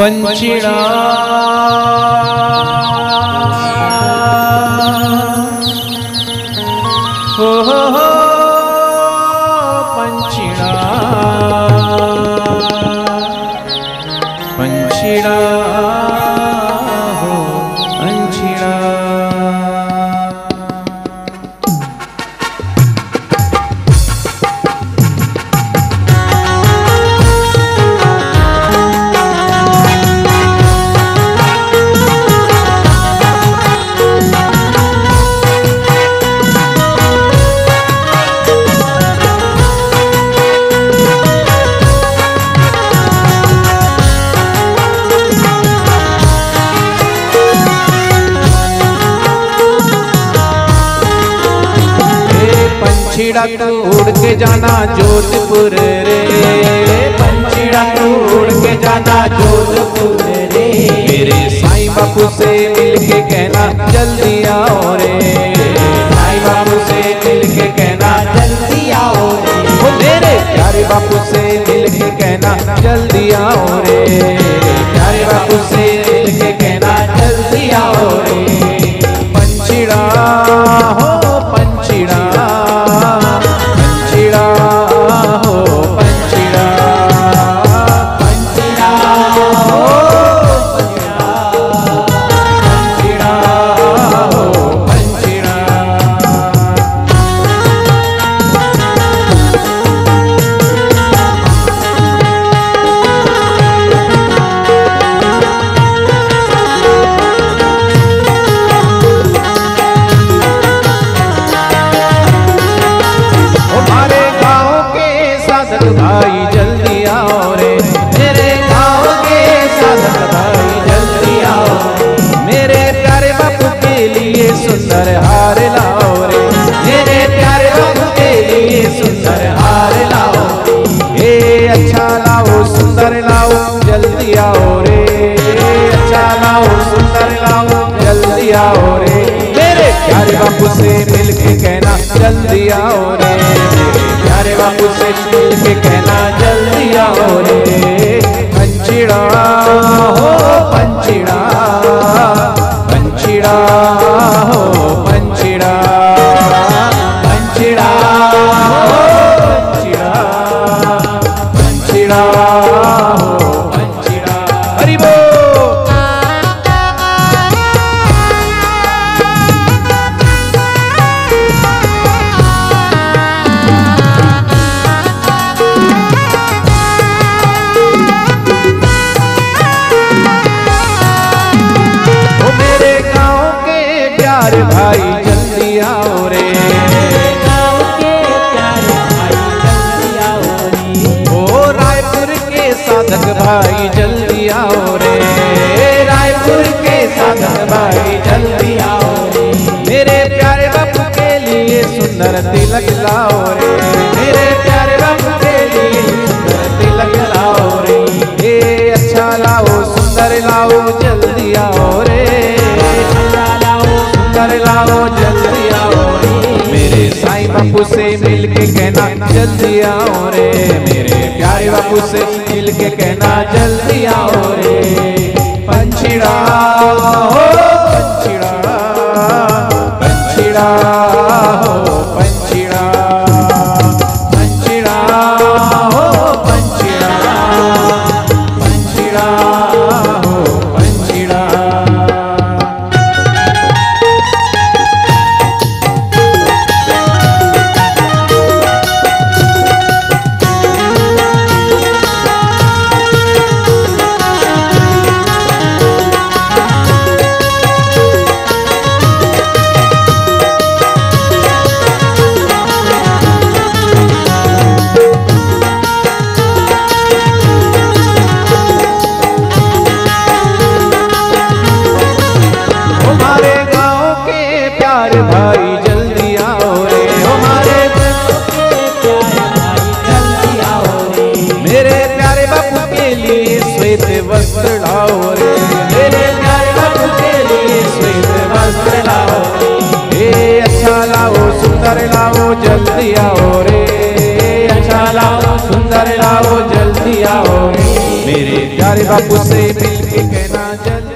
पंचिड़ा हो हो हो। पंछीड़ा तू उड़ के जाना जोधपुर रे। पंछीड़ा तू उड़ के जाना जोधपुर रे। मेरे साईं बापू से मिल के कहना, जल्दी आओ रे। सुंदर हार लाओ रे। मेरे प्यारे के लिए सुंदर हार लाओ। हे अच्छा लाओ, सुंदर लाओ, जल्दी आओ रे। अच्छा लाओ, सुंदर लाओ, जल्दी आओ रे। मेरे प्यारे बापू से मिल के कहना, जल्दी आओ रे। प्यारे बापू से मिल के कहना, जल्दी आओ रे। पंचिड़ा हो पंचिड़ा पंचिड़ा प्यार भाई, जल्दी आओ रे। के भाई जल्दी आओ रे ओ रायपुर के साधक भाई, जल्दी आओ रे। रायपुर के साधक भाई, जल्दी आओ रे। मेरे प्यारे बापू के लिए सुंदर तिलक लाओ रे। सुंदर लाओ, जल्दी आओ मेरे साईं बापू से मिल के कहना, जल्दी आओ रे। मेरे प्यारे बापू से मिल के कहना, जल्दी आओ रे। बापू से मिलके कहना जल्दी